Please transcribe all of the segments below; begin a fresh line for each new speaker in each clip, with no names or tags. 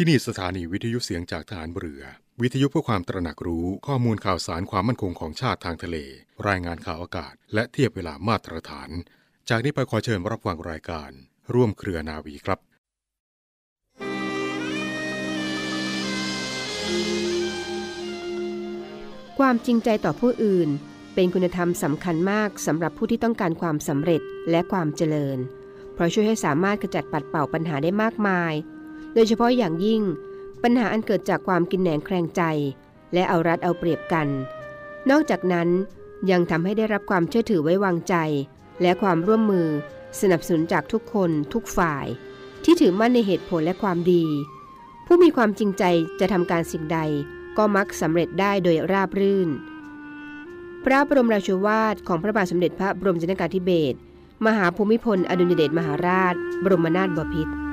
ที่นี่สถานีวิทยุเสียงจากฐานเรือ วิทยุเพื่อความตระหนักรู้ข้อมูลข่าวสารความมั่นคงของชาติทางทะเล รายงานข่าวอากาศ และเทียบเวลามาตรฐาน จากนี้ไปขอเชิญรับฟังรายการ ร่วมเครือนาวีครับ
ความจริงใจต่อผู้อื่น เป็นคุณธรรมสำคัญมากสำหรับผู้ที่ต้องการความสำเร็จและความเจริญ เพราะช่วยให้สามารถกระจัดปัดเป่าปัญหาได้มากมาย ดยเฉพาะอย่างยิ่ง ปัญหาอันเกิดจากความกินแหนงแคลงใจ และเอารัดเอาเปรียบกัน นอกจากนั้นยังทำให้ได้รับความเชื่อถือไว้วางใจ และความร่วมมือ สนับสนุนจากทุกคนทุกฝ่าย ที่ถือมั่นในเหตุผลและความดี ผู้มีความจริงใจจะทำการสิ่งใดก็มักสำเร็จได้โดยราบรื่น พระบรมราชวาทของพระบาทสมเด็จพระบรมชนกาธิเบศรมหาภูมิพลอดุลยเดชมหาราช บรมนาถบพิตร
ร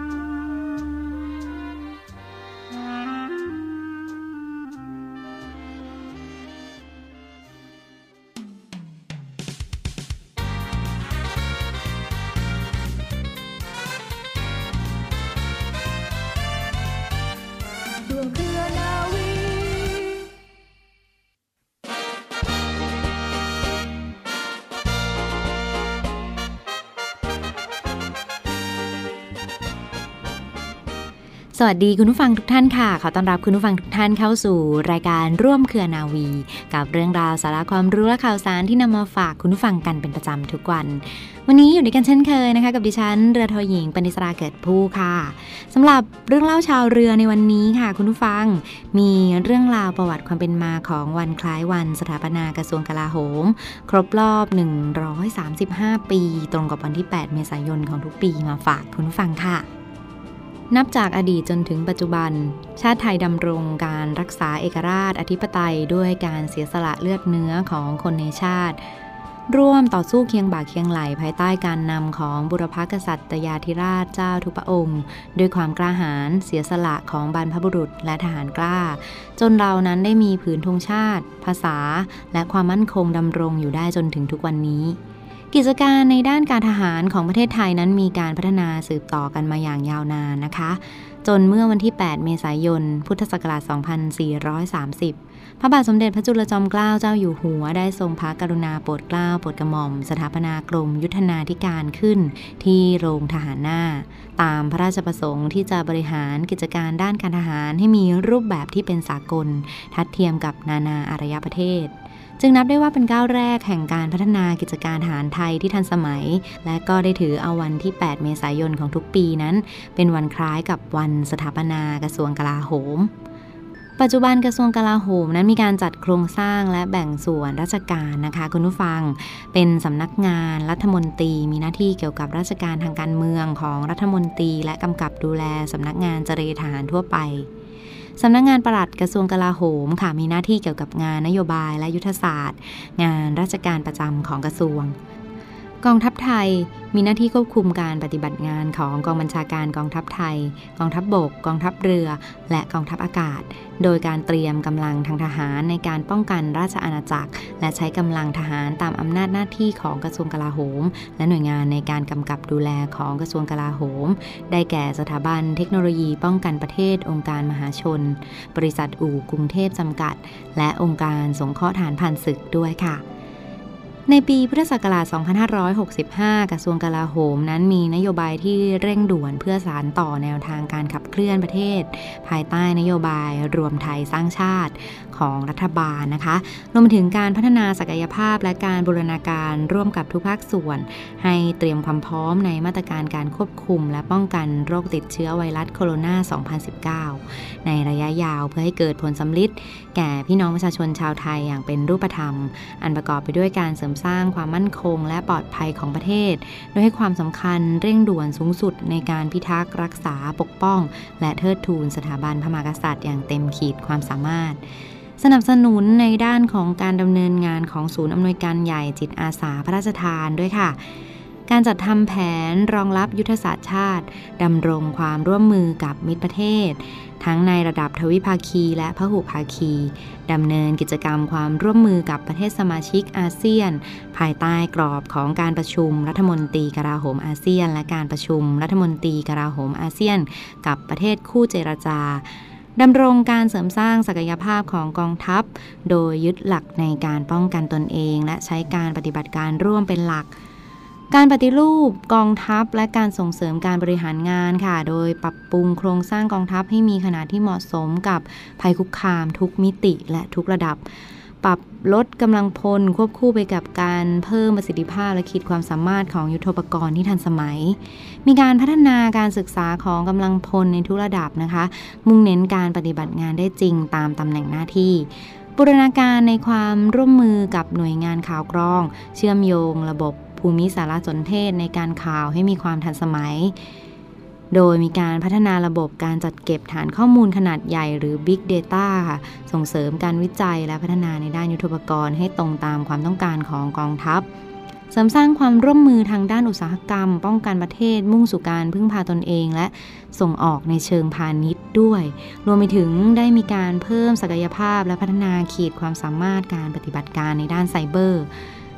วั
สดีคุณผู้ฟังทุกท่านค่ะ ขอต้อนรับคุณผู้ฟังทุกท่านเข้าสู่รายการร่วมเครือนาวี กับเรื่องราวสาระความรู้และข่าวสารที่นำมาฝากคุณผู้ฟังกันเป็นประจำทุกวัน วันนี้อยู่ด้วยกันเช่นเคยนะคะ กับดิฉันเรือโทหญิงปณิสราเกิดผู้ค่ะสำหรับเรื่องเล่าชาวเรือในวันนี้ค่ะ คุณผู้ฟังมีเรื่องราวประวัติความเป็นมาของวันคล้ายวันสถาปนากระทรวงกลาโหม ครบรอบ 135 ปี ตรงกับวันที่ 8 เมษายนของทุกปีมาฝากคุณผู้ฟังค่ะ นับจากอดีตจนถึงปัจจุบัน ชาติไทยดำรงการรักษาเอกราชอธิปไตยด้วยการเสียสละเลือดเนื้อของคนในชาติ ร่วมต่อสู้เคียงบ่าเคียงไหลภายใต้การนำของบุรพกษัตริยาธิราชเจ้าทุกพระองค์ ด้วยความกล้าหาญเสียสละของบรรพบุรุษและทหารกล้า จนเรานั้นได้มีผืนธงชาติ ภาษา และความมั่นคงดำรงอยู่ได้จนถึงทุกวันนี้ กิจการในด้านการทหารของประเทศไทยนั้นมีการพัฒนาสืบต่อกันมาอย่างยาวนานนะคะ จนเมื่อวันที่ 8 เมษายน พุทธศักราช 2430 พระบาทสมเด็จพระจุลจอมเกล้าเจ้าอยู่หัว ได้ทรงพระกรุณาโปรดเกล้าโปรดกระหม่อม สถาปนากรมยุทธนาธิการขึ้นที่โรงทหารหน้า ตามพระราชประสงค์ที่จะบริหารกิจการด้านการทหารให้มีรูปแบบที่เป็นสากล ทัดเทียมกับนานาอารยประเทศ จึงนับได้ว่าเป็นก้าวแรกแห่งการพัฒนากิจการทหารไทยที่ทันสมัย และก็ได้ถือเอาวันที่ 8 เมษายนของทุกปีนั้น เป็นวันคล้ายกับวันสถาปนากระทรวงกลาโหม ปัจจุบันกระทรวงกลาโหมนั้นมีการจัดโครงสร้างและแบ่งส่วนราชการนะคะคุณผู้ฟัง เป็นสำนักงานรัฐมนตรี มีหน้าที่เกี่ยวกับราชการทางการเมืองของรัฐมนตรี และกำกับดูแลสำนักงานเจรทหารทั่วไป สำนักงานปลัดกระทรวงกลาโหมค่ะมีหน้าที่เกี่ยวกับงานนโยบายและยุทธศาสตร์ งานราชการประจำของกระทรวง กองทัพไทยมีหน้าที่ควบคุมการปฏิบัติงานของกองบัญชาการกองทัพไทย กองทัพบบก กองทัพเรือ และกองทัพอากาศ โดยการเตรียมกำลังทางทหารในการป้องกันราชอาณาจักร และใช้กำลังทหารตามอำนาจหน้าที่ของกระทรวงกลาโหม และหน่วยงานในการกำกับดูแลของกระทรวงกลาโหม ได้แก่สถาบันเทคโนโลยีป้องกันประเทศ องค์การมหาชน บริษัทอู่กรุงเทพจำกัด และองค์การสงเคราะห์ฐานผ่านศึกด้วยค่ะ ในปีพุทธศักราช 2565 กระทรวงกลาโหมนั้นมีนโยบายที่เร่งด่วนเพื่อสารต่อแนวทางการขับเคลื่อนประเทศ ภายใต้นโยบายรวมไทยสร้างชาติของรัฐบาลนะคะ รวมถึงการพัฒนาศักยภาพและการบูรณาการร่วมกับทุกภาคส่วน ให้เตรียมความพร้อมในมาตรการการควบคุม และป้องกันโรคติดเชื้อไวรัสโคโรนา 2019 ในระยะยาวเพื่อให้เกิดผลสำลิดแก่พี่น้องประชาชนชาวไทยอย่างเป็นรูปธรรม อันประกอบไปด้วยการเสริมสร้างความมั่นคง และปลอดภัยของประเทศ โดยให้ความสำคัญเร่งด่วนสูงสุดในการพิทักษ์รักษาปกป้อง และเทิดทูนสถาบันพระมหากษัตริย์อย่างเต็มขีดความสามารถ สนับสนุนในด้านของการดำเนินงานของศูนย์อำนวยการใหญ่จิตอาสาพระราชทานด้วยค่ะ การจัดทำแผนรองรับยุทธศาสตร์ชาติดำรงความร่วมมือกับมิตรประเทศ ทั้งในระดับทวิภาคีและพหุภาคีดำเนินกิจกรรมความร่วมมือกับประเทศสมาชิกอาเซียน ภายใต้กรอบของการประชุมรัฐมนตรีกลาโหมอาเซียน และการประชุมรัฐมนตรีกลาโหมอาเซียน กับประเทศคู่เจรจา ดำรงการเสริมสร้างศักยภาพของกองทัพ โดยยึดหลักในการป้องกันตนเอง และใช้การปฏิบัติการร่วมเป็นหลัก การปฏิรูปกองทัพและการส่งเสริมการบริหารงานค่ะ โดยปรับปรุงโครงสร้างกองทัพให้มีขนาดที่เหมาะสมกับภัยคุกคาม ทุกมิติและทุกระดับ ปรับลดกำลังพลควบคู่ไปกับการเพิ่มประสิทธิภาพและขีดความสามารถของยุทธปกรณ์ที่ทันสมัย มีการพัฒนาการศึกษาของกำลังพลในทุกระดับนะคะ มุ่งเน้นการปฏิบัติงานได้จริงตามตำแหน่งหน้าที่บูรณาการในความร่วมมือกับหน่วยงานข่าวกรอง เชื่อมโยง ระบบภูมิสารสนเทศในการข่าวให้มีความทันสมัย โดยมีการพัฒนาระบบการจัดเก็บฐานข้อมูลขนาดใหญ่หรือ Big Data ค่ะ ส่งเสริมการวิจัยและพัฒนาในด้านยุทธปกรณ์ให้ตรงตามความต้องการของกองทัพ เสริมสร้างความร่วมมือทางด้านอุตสาหกรรม ป้องกันประเทศ มุ่งสู่การพึ่งพาตนเอง และส่งออกในเชิงพาณิชย์ด้วย รวมไปถึงได้มีการเพิ่มศักยภาพและพัฒนาขีดความสามารถการปฏิบัติการในด้านไซเบอร์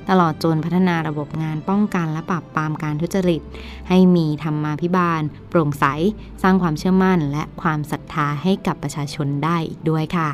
ตลอดจนพัฒนาระบบงานป้องกันและปราบปรามการทุจริต ให้มีธรรมาภิบาล โปร่งใส สร้างความเชื่อมั่น และความศรัทธาให้กับประชาชนได้อีกด้วยค่ะ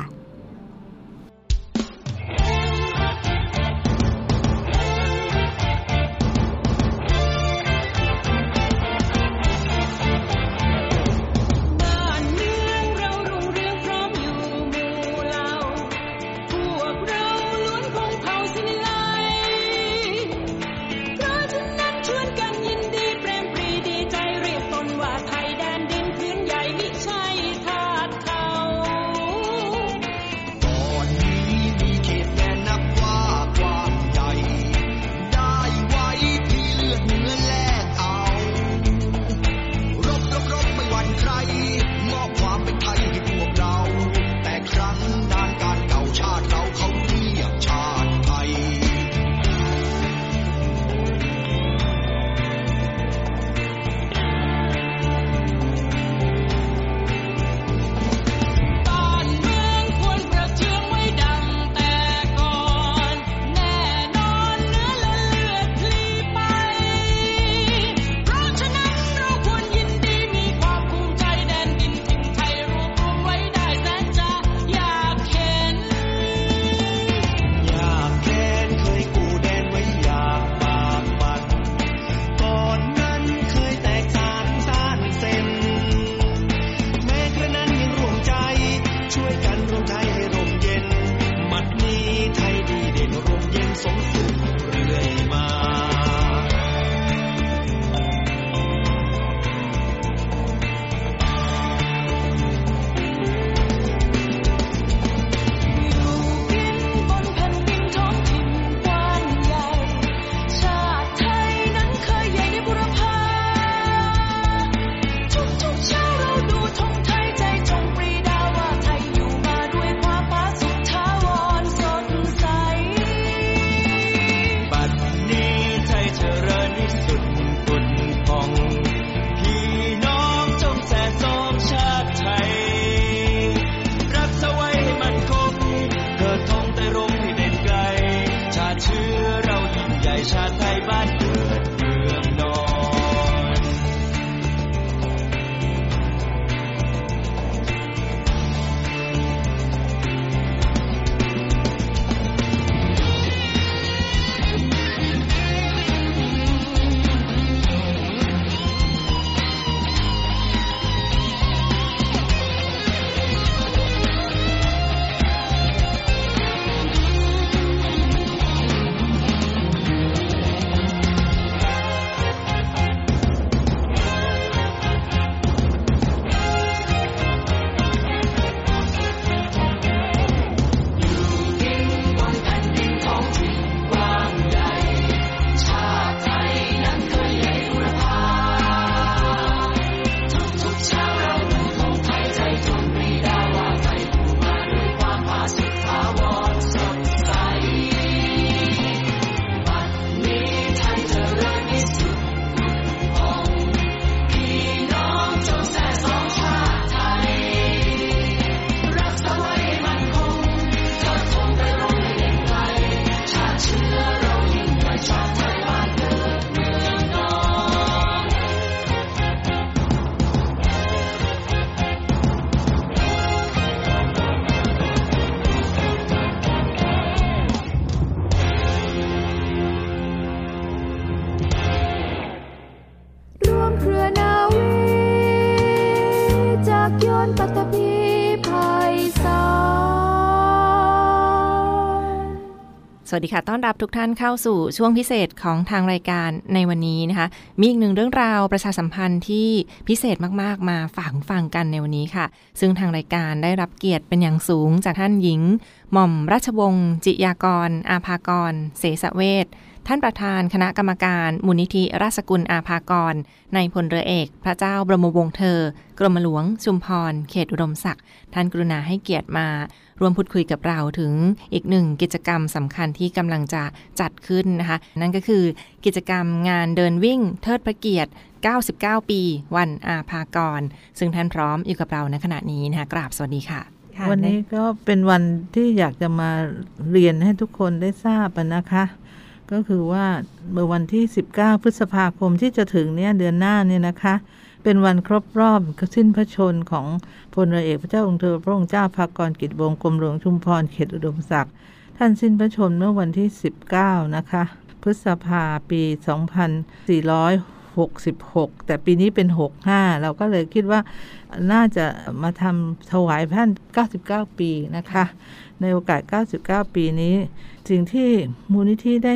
ชา
ติ
วัสดีค่ะ ต้อนรับทุกท่านเข้าสู่ช่วงพิเศษของทางรายการในวันนี้นะคะ มีอีกหนึ่งเรื่องราวประชาสัมพันธ์ที่พิเศษมากๆ มาฝากฟังกันในวันนี้ค่ะ ซึ่งทางรายการได้รับเกียรติเป็นอย่างสูงจากท่านหญิง หม่อมราชวงศ์จิยากร อาภากร เสสเวทท่านประธานคณะกรรมการมูลนิธิราชกุลอาภากร ในพลเรือเอก พระเจ้าบรมวงศ์เธอ กรมหลวงชุมพร เขตอุดมศักดิ์ท่านกรุณาให้เกียรติมา ร่วมพูดคุยกับเราถึงอีกหนึ่งกิจกรรมสำคัญที่กำลังจะจัดขึ้นนะคะ นั่นก็คือกิจกรรมงานเดินวิ่งเทิดพระเกียรติ 99 ปี วันอาภากร ซึ่งท่านพร้อมอยู่กับเราในขณะนี้นะคะกราบสวัสดีค่ะ
วันนี้ก็เป็นวันที่อยากจะมาเรียนให้ทุกคนได้ทราบนะคะ ก็คือว่าเมื่อวันที่ 19 พฤษภาคมที่จะถึงเนี่ยเดือนหน้าเนี่ยนะคะ เป็นวันครบรอบสิ้นพระชนของพลเรือเอกพระเจ้าองค์เธอพระองค์เจ้าภากรกิจวงกรมหลวงชุมพรเขตอุดมศักดิ์ท่านสิ้นพระชนเมื่อวันที่ 19 นะคะ พฤษภาปี 2466 แต่ปีนี้เป็น 65 เราก็เลยคิดว่าน่าจะมาทำถวายท่าน 99 ปีนะคะ ในโอกาส 99 ปีนี้ สิ่งที่มูลนิธิได้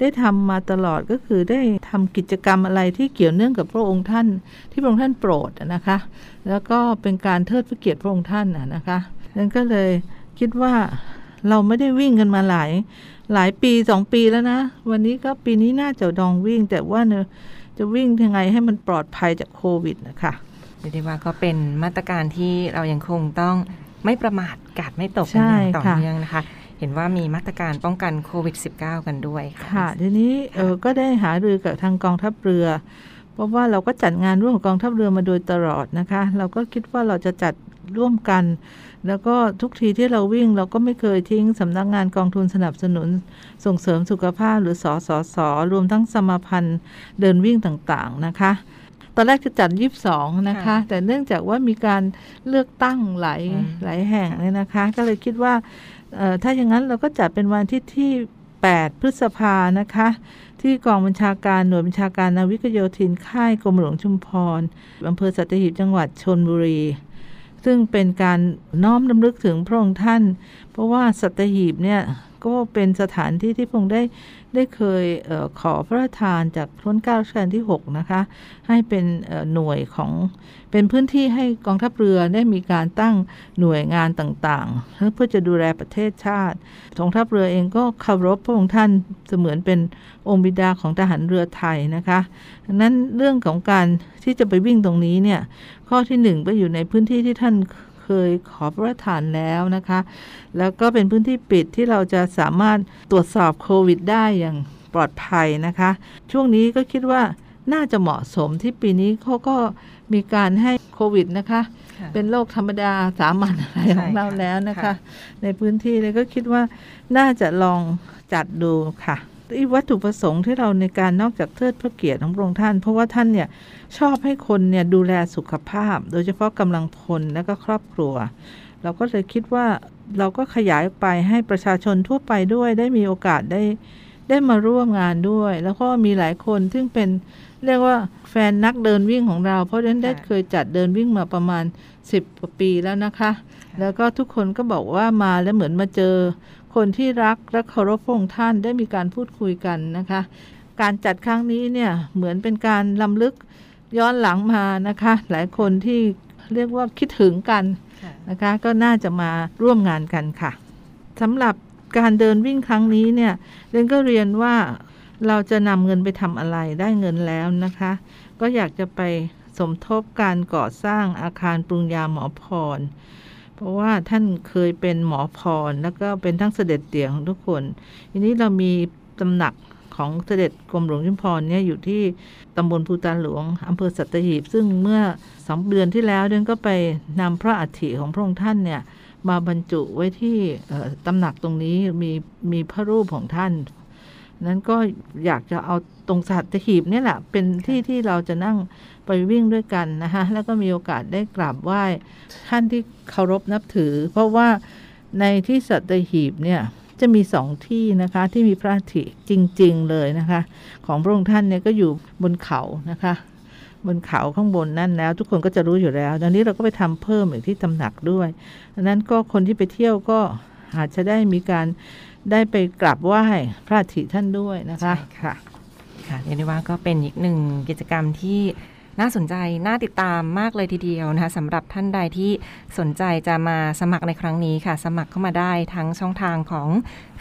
ได้ทำมาตลอดก็คือได้ทำกิจกรรมอะไรที่เกี่ยวเนื่องกับพระองค์ท่าน ที่พระองค์ท่านโปรดอะนะคะ แล้วก็เป็นการเทิดพระเกียรติพระองค์ท่านอะนะคะนั้นก็เลยคิดว่าเราไม่ได้วิ่งกันมาหลายหลายปีสองปีแล้วนะ วันนี้ก็ปีนี้น่าจะดองวิ่ง แต่ว่าเนอะจะวิ่งยังไงให้มันปลอดภัยจากโควิดนะคะ
เรียกได้ว่าก็เป็นมาตรการที่เรายังคงต้องไม่ประมาทกาดไม่ตกกัน
ใช่
อย่างต่อ
ค่ะ
เนื่องนะคะ เห็นว่ามีมาตรการป้องกันโควิด -19 กันด้วย
ค่ะ ทีนี้เออก็ได้หารือกับทางกองทัพเรือ เพราะว่าเราก็จัดงานร่วมกับกองทัพเรือมาโดยตลอดนะคะ เราก็คิดว่าเราจะจัดร่วมกัน แล้วก็ทุกทีที่เราวิ่งเราก็ไม่เคยทิ้งสำนักงานกองทุนสนับสนุน ส่งเสริมสุขภาพหรือสอสอสอรวมทั้งสมาพันธ์เดินวิ่งต่างๆนะคะ ตอนแรกจะจัดยีิบสองนะคะ
ค่ะ
แต่เนื่องจากว่ามีการเลือกตั้งหลาย
อืม
หลายแห่งเลยนะคะ ก็เลยคิดว่าเอ่อถ้าอย่างนั้นเราก็จัดเป็นวันที่ที่ 8 พฤษภานะคะ ที่กองบัญชาการหน่วยบัญชาการนาวิกโยธินค่ายกรมหลวงชุมพรอำเภอสัตหีบจังหวัดชนบุรี ซึ่งเป็นการน้อมรำลึกถึงพระองค์ท่าน เพราะว่าสัตหีบเนี่ย ก็เป็นสถานที่ที่พงค์ได้ได้เคยเออขอพระราชทานจากรัชกาลรัชกาลที่ 6 นะคะ ให้เป็นหน่วยของเป็นพื้นที่ให้กองทัพเรือได้มีการตั้งหน่วยงานต่างๆ เพื่อจะดูแลประเทศชาติกองทัพเรือเองก็เคารพพระองค์ท่านเสมือนเป็นองค์บิดาของทหารเรือไทยนะคะดังนั้นเรื่องของการที่จะไปวิ่งตรงนี้เนี่ยข้อที่หนึ่งไปอยู่ในพื้นที่ที่ท่าน เคยขอพระราชทานแล้วนะคะ แล้วก็เป็นพื้นที่ปิดที่เราจะสามารถตรวจสอบโควิดได้อย่างปลอดภัยนะคะ ช่วงนี้ก็คิดว่าน่าจะเหมาะสมที่ปีนี้เขาก็มีการให้โควิดนะคะ
ค่ะ
เป็นโรคธรรมดาสามัญอะไรของเรา
ใช่ค่ะ
แล้วนะคะ
ค่ะ
ในพื้นที่เลยก็คิดว่าน่าจะลองจัดดูค่ะอีก วัตถุประสงค์ที่เราในการนอกจากเทิดพระเกียรติของพระองค์ท่าน เพราะว่าท่านเนี่ยชอบให้คนเนี่ยดูแลสุขภาพ โดยเฉพาะกำลังพลและก็ครอบครัว เราก็เลยคิดว่าเราก็ขยายไปให้ประชาชนทั่วไปด้วย ได้มีโอกาสได้ได้มาร่วมงานด้วย แล้วก็มีหลายคนซึ่งเป็นเรียกว่าแฟนนักเดินวิ่งของเรา เพราะฉะนั้นได้เคยจัดเดินวิ่งมาประมาณ 10กว่าปีแล้วนะคะ แล้วก็ทุกคนก็บอกว่ามาแล้วเหมือนมาเจอ คนที่รักและเคารพพระองค์ท่านได้มีการพูดคุยกันนะคะ การจัดครั้งนี้เนี่ยเหมือนเป็นการลำลึกย้อนหลังมานะคะ หลายคนที่เรียกว่าคิดถึงกันนะคะก็น่าจะมาร่วมงานกันค่ะสำหรับการเดินวิ่งครั้งนี้เนี่ยเรนก็เรียนว่าเราจะนำเงินไปทำอะไรได้เงินแล้วนะคะ ก็อยากจะไปสมทบการก่อสร้างอาคารปรุงยาหมอพร เพราะว่าท่านเคยเป็นหมอพรแล้วก็เป็นทั้งเสด็จเตี่ยของทุกคนทีนี้เรามีตำหนักของเสด็จกรมหลวงชุมพรเนี่ยอยู่ที่ตำบลภูตาหลวงอำเภอสัตหีบ ซึ่งเมื่อสองเดือนที่แล้วเดือนก็ไปนำพระอัฐิของพระองค์ท่านเนี่ยมาบรรจุไว้ที่ตำหนักตรงนี้มีมีพระรูปของท่าน นั้นก็อยากจะเอาตรงสัตหีบเนี่ยแหละ เป็นที่ที่เราจะนั่งไปวิ่งด้วยกันนะคะแล้วก็มีโอกาสได้กราบไหว้ท่านที่เคารพนับถือ เพราะว่าในที่สัตหีบเนี่ยจะมีสองที่นะคะที่มีพระอัฐิจริง ๆ เลยนะคะ ของพระองค์ท่านเนี่ยก็อยู่บนเขานะคะบนเขาข้างบนนั่นแล้ว ทุกคนก็จะรู้อยู่แล้วตอนนี้เราก็ไปทำเพิ่มอีกที่ตำหนักด้วยดังนั้นก็คนที่ไปเที่ยวก็อาจจะได้มีการ ได้ไปกราบไหว้พระอาทิตย์ท่านด้วยนะคะ
ใช่
ค่ะ
ค่ะเรียกได้ว่าก็เป็นอีกหนึ่งกิจกรรมที่น่าสนใจ น่าติดตามมากเลยทีเดียวนะคะสำหรับท่านใดที่สนใจจะมาสมัครในครั้งนี้ค่ะ สมัครเข้ามาได้ทั้งช่องทางของ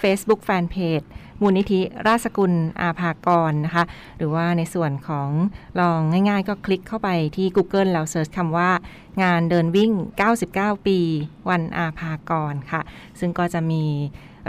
Facebook Fanpage มูลนิธิราชกุลอาภากรนะคะ หรือว่าในส่วนของลองง่ายๆ ก็คลิกเข้าไปที่ Google แล้วเซิร์ชคำว่า งานเดินวิ่ง 99 ปี วันอาภากรค่ะ ซึ่งก็จะมี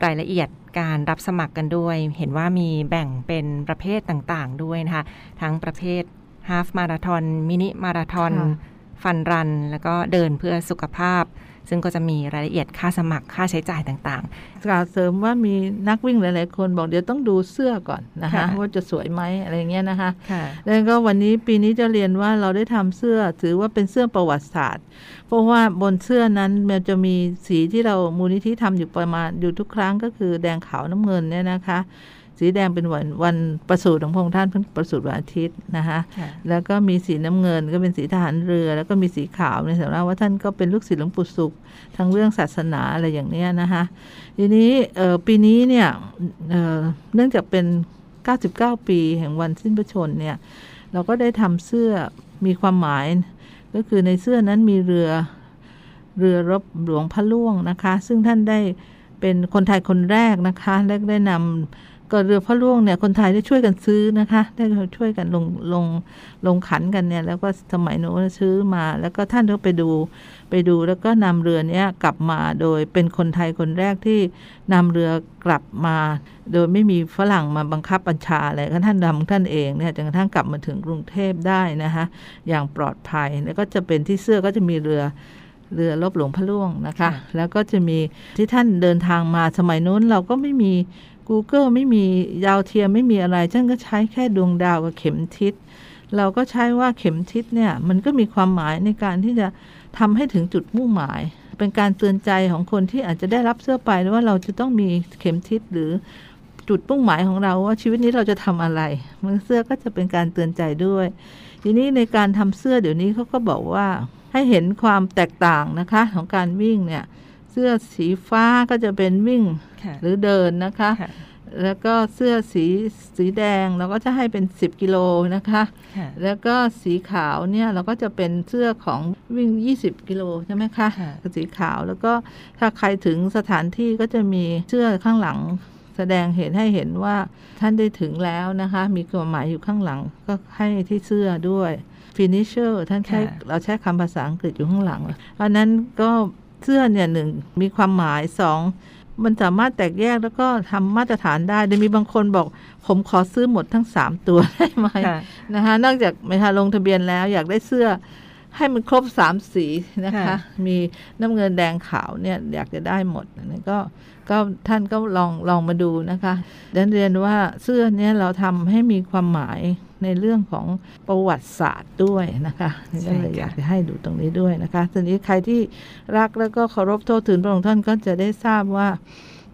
รายละเอียดการรับสมัครกันด้วย เห็นว่ามีแบ่งเป็นประเภทต่างๆด้วยนะคะ ทั้งประเภทฮาฟมาราทอนมินิมาราทอน
ค่ะ
ฟันรัน แล้วก็เดินเพื่อสุขภาพ ซึ่งก็จะมีรายละเอียดค่าสมัครค่าใช้จ่ายต่าง
กล่าวเสริมว่ามีนักวิ่งหลาย ๆ คนบอกเดี๋ยวต้องดูเสื้อก่อนนะคะ
ค่ะ
ว่าจะสวยไหมอะไรเงี้ยนะคะ
ๆค่ะ
แล้วก็วันนี้ปีนี้จะเรียนว่าเราได้ทำเสื้อถือว่าเป็นเสื้อประวัติศาสตร์ เพราะว่าบนเสื้อนั้นมันจะมีสีที่เรามูลนิธิทำอยู่ประมาณอยู่ทุกครั้งก็คือแดงขาวน้ำเงินเนี่ยนะคะ สีแดงเป็นวันวันประสูติของพระองค์ท่านเพิ่งประสูติวันอาทิตย์นะคะ
ค่ะ
แล้วก็มีสีน้ำเงินก็เป็นสีทหารเรือ แล้วก็มีสีขาวในสำหรับว่าท่านก็เป็นลูกศิษย์หลวงปู่สุขทางเรื่องศาสนาอะไรอย่างเนี้ยนะคะทีนี้เอ่อปีนี้เนี่ยเอ่อเนื่องจากเป็น 99 ปีแห่งวันสิ้นพระชนม์เนี่ยเราก็ได้ทำเสื้อมีความหมาย ก็คือในเสื้อนั้นมีเรือเรือรบหลวงพระล่วงนะคะ ซึ่งท่านได้เป็นคนไทยคนแรกนะคะและได้นำ ก็เรือพระล่วงเนี่ยคนไทยได้ช่วยกันซื้อนะคะ ได้ช่วยกันลงลงลงขันกันเนี่ย แล้วก็สมัยโน้นซื้อมา แล้วก็ท่านก็ไปดูไปดูแล้วก็นำเรือเนี้ยกลับมาโดยเป็นคนไทยคนแรกที่นำเรือกลับมา โดยไม่มีฝรั่งมาบังคับบัญชาอะไรก็ท่านดำท่านเองเนี่ยจนกระทั่งกลับมาถึงกรุงเทพได้นะคะอย่างปลอดภัยแล้วก็จะเป็นที่เสื้อก็จะมีเรือเรือรบหลวงพระล่วงนะคะ
ค่ะ
แล้วก็จะมีที่ท่านเดินทางมาสมัยนู้นเราก็ไม่มี Google ไม่มียาวเทียมไม่มีอะไรท่านก็ใช้แค่ดวงดาวกับเข็มทิศ เราก็ใช้ว่าเข็มทิศเนี่ย มันก็มีความหมายในการที่จะทำให้ถึงจุดมุ่งหมาย เป็นการเตือนใจของคนที่อาจจะได้รับเสื้อไปว่าเราจะต้องมีเข็มทิศหรือจุดมุ่งหมายของเราว่าชีวิตนี้เราจะทำอะไรมันเสื้อก็จะเป็นการเตือนใจด้วย ทีนี้ในการทำเสื้อเดี๋ยวนี้เขาก็บอกว่าให้เห็นความแตกต่างนะคะของการวิ่งเนี่ย สื้อสีฟ้าก็จะเป็นวิ่ง
ค่ะ
หรือเดินนะคะ
ค่ะ
แล้วก็เสื้อสีสีแดงเราก็จะให้เป็น 10 กิโลนะคะ
ค่ะ
แล้วก็สีขาวเนี่ยเราก็จะเป็นเสื้อของวิ่ง 20 กิโลใช่ไหมคะ
ค่ะ
สีขาวแล้วก็ถ้าใครถึงสถานที่ก็จะมีเสื้อข้างหลังแสดงเห็นให้เห็นว่าท่านได้ถึงแล้วนะคะ มีความหมายอยู่ข้างหลังก็ให้ที่เสื้อด้วย finisher ท่านใช้
ค่ะ
เราใช้คำภาษาอังกฤษอยู่ข้างหลังอันนั้นก็ เสื้อเนี่ยหนึ่งมีความหมายสองมันสามารถแตกแยกแล้วก็ทำมาตรฐานได้โดยมีบางคนบอกผมขอซื้อหมดทั้งสามตัวได้ไหม
ค่ะ
นะคะนอกจากไม่ค่ะลงทะเบียนแล้วอยากได้เสื้อให้มันครบสามสีนะคะ
ค่ะ
มีน้ำเงินแดงขาวเนี่ยอยากจะได้หมดอันนี้ก็ก็ท่านก็ลองลองมาดูนะคะดันเรียนว่าเสื้อเนี่ยเราทำให้มีความหมาย ในเรื่องของประวัติศาสตร์ด้วยนะคะ
ใช่
ก็เลย
ค่ะ
อยากจะให้ดูตรงนี้ด้วยนะคะทีนี้ใครที่รักแล้วก็เคารพโทษถึงพระองค์ท่านก็จะได้ทราบว่า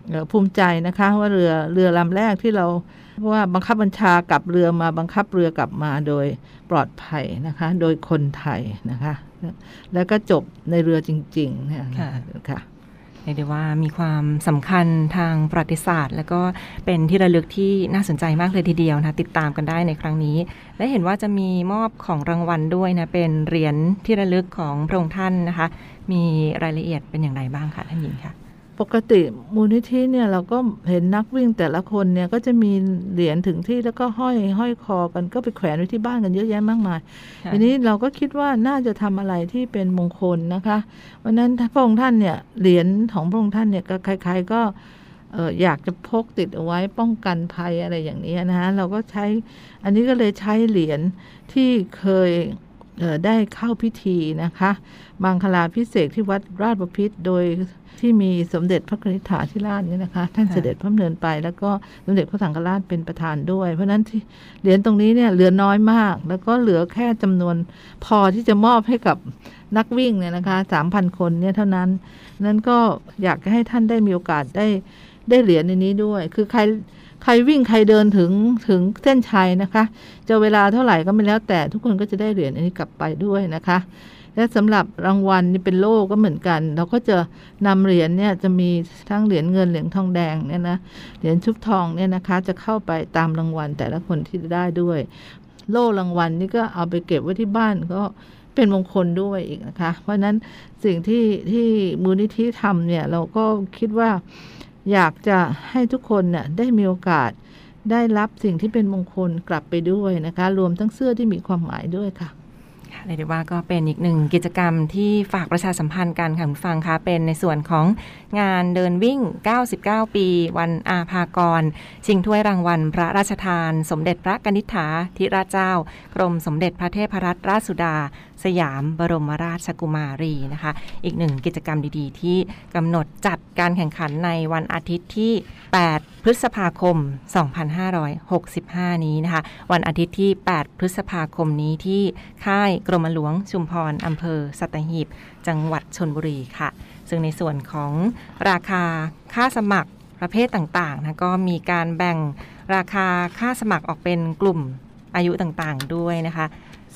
เอ่อภูมิใจนะคะว่าเรือเรือลำแรกที่เราว่าบังคับบัญชากลับเรือมาบังคับเรือกลับมาโดยปลอดภัยนะคะ โดยคนไทยนะคะ แล้วก็จบในเรือจริงๆเนี่ย
ค่ะ
ค่ะ
เรียกได้ว่ามีความสำคัญทางประวัติศาสตร์ แล้วก็เป็นที่ระลึกที่น่าสนใจมากเลยทีเดียวนะติดตามกันได้ในครั้งนี้ และเห็นว่าจะมีมอบของรางวัลด้วยนะเป็นเหรียญที่ระลึกของพระองค์ท่านนะคะ มีรายละเอียดเป็นอย่างไรบ้างคะท่านหญิงคะ
ปกติมูลนิธิเนี่ยเราก็เห็นนักวิ่งแต่ละคนเนี่ยก็จะมีเหรียญถึงที่แล้วก็ห้อยห้อยคอกันก็ไปแขวนไว้ที่บ้านกันเยอะแยะมากมาย
ค่ะ
ทีนี้เราก็คิดว่าน่าจะทำอะไรที่เป็นมงคลนะคะวันนั้นพระองค์ท่านเนี่ยเหรียญของพระองค์ท่านเนี่ยก็ใครๆก็เอออยากจะพกติดเอาไว้ป้องกันภัยอะไรอย่างนี้นะคะเราก็ใช้อันนี้ก็เลยใช้เหรียญที่เคยเออ ได้เข้าพิธีนะคะมังคลาพิเศษกที่วัดราชบพิตรโดยที่มีสมเด็จพระกนิษฐาธิราชเนี่ยนะคะ ท่าน
ค่ะ
เสด็จพระดำเนินไป แล้วก็สมเด็จพระสังฆราชเป็นประธานด้วย เพราะฉะนั้นที่เหรียญตรงนี้เนี่ยเหลือน้อยมาก แล้วก็เหลือแค่จำนวนพอที่จะมอบให้กับนักวิ่งเนี่ยนะคะสามพันคนเนี่ยเท่านั้นนั้นก็อยากให้ท่านได้มีโอกาสได้ได้เหรียญในนี้ด้วย คือใคร ใครวิ่งใครเดินถึงถึงเส้นชัยนะคะ จะเวลาเท่าไหร่ก็ไม่แล้วแต่ทุกคนก็จะได้เหรียญอันนี้กลับไปด้วยนะคะ และสำหรับรางวัลนี่เป็นโล่ก็เหมือนกัน เราก็จะนำเหรียญเนี่ยจะมีทั้งเหรียญเงินเหรียญทองแดงเนี่ยนะเหรียญชุบทองเนี่ยนะคะ จะเข้าไปตามรางวัลแต่ละคนที่ได้ด้วย โล่รางวัลนี่ก็เอาไปเก็บไว้ที่บ้านก็เป็นมงคลด้วยอีกนะคะ เพราะฉะนั้นสิ่งที่ที่มูลนิธิทำเนี่ยเราก็คิดว่า อยากจะให้ทุกคนเนี่ยได้มีโอกาสได้รับสิ่งที่เป็นมงคลกลับไปด้วยนะคะ รวมทั้งเสื้อที่มีความหมายด้วย
ค่ะเรียกได้ว่าก็เป็นอีกหนึ่งกิจกรรมที่ฝากประชาสัมพันธ์กันค่ะคุณฟังคะเป็นในส่วนของงานเดินวิ่ง 99 ปี วันอาภากร ชิงถ้วยรางวัล พระราชทาน สมเด็จพระกนิษฐาธิราชเจ้า กรมสมเด็จพระเทพรัตนราชสุดา สยามบรมราชกุมารีนะคะ อีกหนึ่งกิจกรรมดีๆ ที่กำหนดจัดการแข่งขันในวันอาทิตย์ที่ 8 พฤษภาคม 2565 นี้นะคะ วันอาทิตย์ที่ 8 พฤษภาคมนี้ที่ค่ายกรมหลวงชุมพรอำเภอสัตหีบ จังหวัดชนบุรีค่ะ ซึ่งในส่วนของราคาค่าสมัครประเภทต่างๆนะก็มีการแบ่งราคาค่าสมัครออกเป็นกลุ่มอายุต่างๆด้วยนะคะ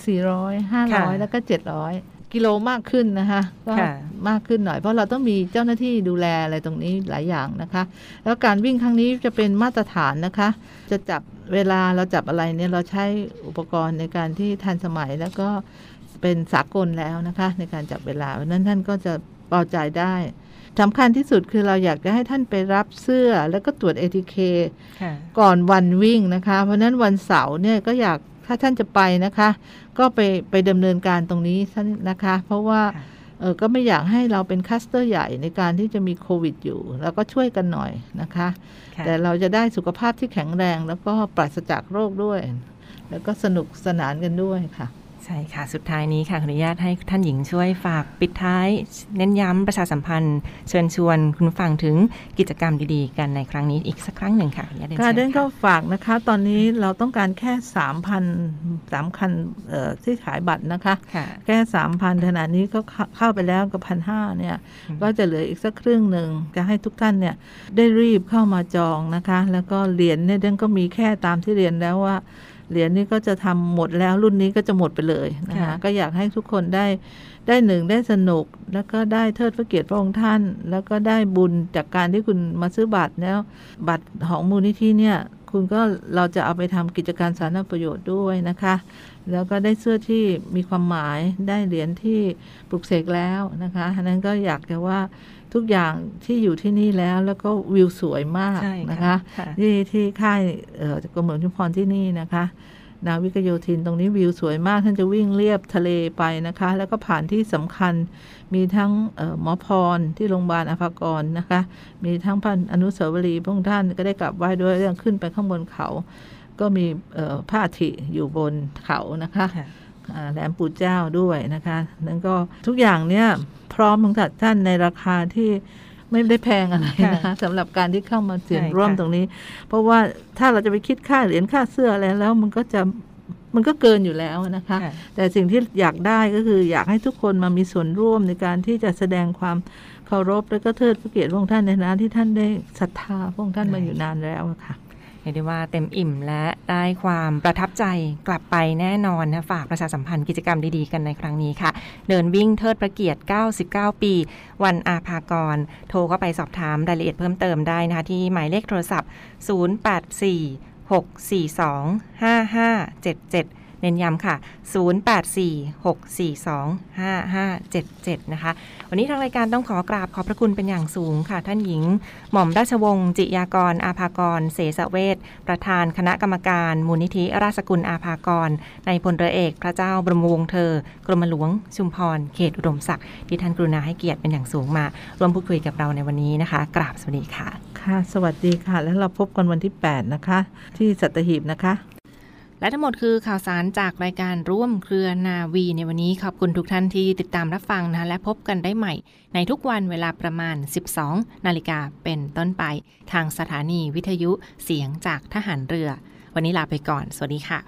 400
ค่ะ
500แล้วก็700กิโลมากขึ้นนะคะก็
ค่ะ
มากขึ้นหน่อยเพราะเราต้องมีเจ้าหน้าที่ดูแลอะไรตรงนี้หลายอย่างนะคะ แล้วการวิ่งครั้งนี้จะเป็นมาตรฐานนะคะ จะจับเวลาเราจับอะไรเนี่ยเราใช้อุปกรณ์ในการที่ทันสมัยแล้วก็เป็นสากลแล้วนะคะ ในการจับเวลาเพราะฉะนั้นท่านก็จะเบาใจได้สำคัญที่สุดคือเราอยากจะให้ท่านไปรับเสื้อแล้วก็ตรวจ ATK
ค่ะ
ก่อนวันวิ่งนะคะ เพราะฉะนั้นวันเสาร์เนี่ยก็อยากถ้าท่านจะไปนะคะ ก็ไปไปดำเนินการตรงนี้ท่านนะคะ เพราะว่า
ค่ะ
เออก็ไม่อยากให้เราเป็นคัสเตอร์ใหญ่ในการที่จะมีโควิดอยู่แล้วก็ช่วยกันหน่อยนะคะ
ค่ะ
แต่เราจะได้สุขภาพที่แข็งแรงแล้วก็ปราศจากโรคด้วย แล้วก็สนุกสนานกันด้วยค่ะ
ใช่ค่ะ สุดท้ายนี้ค่ะขออนุญาตให้ท่านหญิงช่วยฝากปิดท้าย เน้นย้ำประชาสัมพันธ์ เชิญชวนคุณผู้ฟังถึงกิจกรรมดีๆ กันในครั้งนี้อีกสักครั้งหนึ่งค่ะขออนุญาตเรียน
การ
เชิ
เดิ
ญ
นก็
ค่ะ
ฝากนะคะ ตอนนี้เราต้องการแค่สามพันสามคันเอ่อที่ขายบัตรนะคะ
ค่ะ
แค่สามพันขนาดนี้ก็เข้าเข้าไปแล้วกับพันห้าเนี่ย
อืม
ก็จะเหลืออีกสักครึ่งหนึ่งจะให้ทุกท่านเนี่ยได้รีบเข้ามาจองนะคะ แล้วก็เหรียญเนี่ยเดนก็มีแค่ตามที่เรียนแล้วว่า เหรียญนี้ก็จะทำหมดแล้วรุ่นนี้ก็จะหมดไปเลยนะคะ
ค่ะ
ก็อยากให้ทุกคนได้ได้หนึ่งได้สนุก แล้วก็ได้เทิดพระเกียรติพระองค์ท่าน แล้วก็ได้บุญจากการที่คุณมาซื้อบัตรแล้ว บัตรของมูลนิธิเนี่ยคุณก็เราจะเอาไปทำกิจการสาธารณประโยชน์ด้วยนะคะ แล้วก็ได้เสื้อที่มีความหมายได้เหรียญที่ปลุกเสกแล้วนะคะอันนั้นก็อยากจะว่า ทุกอย่างที่อยู่ที่นี่แล้วแล้วก็วิวสวยมาก
ใช่
นะคะ
ค่ะ
ที่ที่ค่ายเอ่อกรมหลวงชุมพรที่นี่นะคะ นาวิกโยธินตรงนี้วิวสวยมากท่านจะวิ่งเลียบทะเลไปนะคะ แล้วก็ผ่านที่สำคัญมีทั้งเอ่อหมอพรที่โรงพยาบาลอภากรนะคะ มีทั้งพันอนุสาวรีย์พระองค์ท่านก็ได้กลับไหว้ด้วยเรื่องขึ้นไปข้างบนเขา ก็มีเอ่อพระอาทิอยู่บนเขานะคะ
ค่ะ
อ่า แหลมปู่เจ้าด้วยนะคะนั้นก็ทุกอย่างเนี่ยพร้อมของท่านในราคาที่ไม่ได้แพงอะไรนะคะ
ค่ะ
สำหรับการที่เข้ามาเสี่ยง
ใช่ค่ะ
ร่วมตรงนี้ เพราะว่าถ้าเราจะไปคิดค่าเหรียญค่าเสื้ออะไรแล้วมันก็จะมันก็เกินอยู่แล้วนะคะ
ค่ะ
แต่สิ่งที่อยากได้ก็คืออยากให้ทุกคนมามีส่วนร่วมในการที่จะแสดงความเคารพและก็เทิดพระเกียรติพระองค์ท่านในฐานะที่ท่านได้ศรัทธาพระองค์ท่านมาอยู่นานแล้วอะค่ะ
เรียกได้ว่าเต็มอิ่มและได้ความประทับใจกลับไปแน่นอนนะฝากประชาสัมพันธ์กิจกรรมดีๆกันในครั้งนี้ค่ะ เดินวิ่งเทิดพระเกียรติ 99 ปี วันอาภากร โทรเข้าไปสอบถามรายละเอียดเพิ่มเติมได้นะคะที่หมายเลขโทรศัพท์ 084 642 5577 เน้นย้ำค่ะ 0846425577 นะคะ วันนี้ทางรายการต้องขอกราบขอบพระคุณเป็นอย่างสูงค่ะ ท่านหญิง หม่อมราชวงศ์จิยากร อาภากร เสสเวทประธานคณะกรรมการมูลนิธิราชกุลอาภากร ในพลเรือเอก พระเจ้าบรมวงศ์เธอ กรมหลวง ชุมพร เขตอุดมศักดิ์ที่ท่านกรุณาให้เกียรติเป็นอย่างสูงมาร่วมพูดคุยกับเราในวันนี้นะคะ กราบสวัสดีค่ะ
ค่ะ สวัสดีค่ะ แล้วเราพบกันวันที่ 8 นะคะ ที่สัตหีบนะคะ
และทั้งหมดคือข่าวสารจากรายการร่วมเครือนาวีในวันนี้ขอบคุณทุกท่านที่ติดตามรับฟังนะคะและพบกันได้ใหม่ ในทุกวันเวลาประมาณ 12 นาฬิกาเป็นต้นไป ทางสถานีวิทยุเสียงจากทหารเรือ วันนี้ลาไปก่อน สวัสดีค่ะ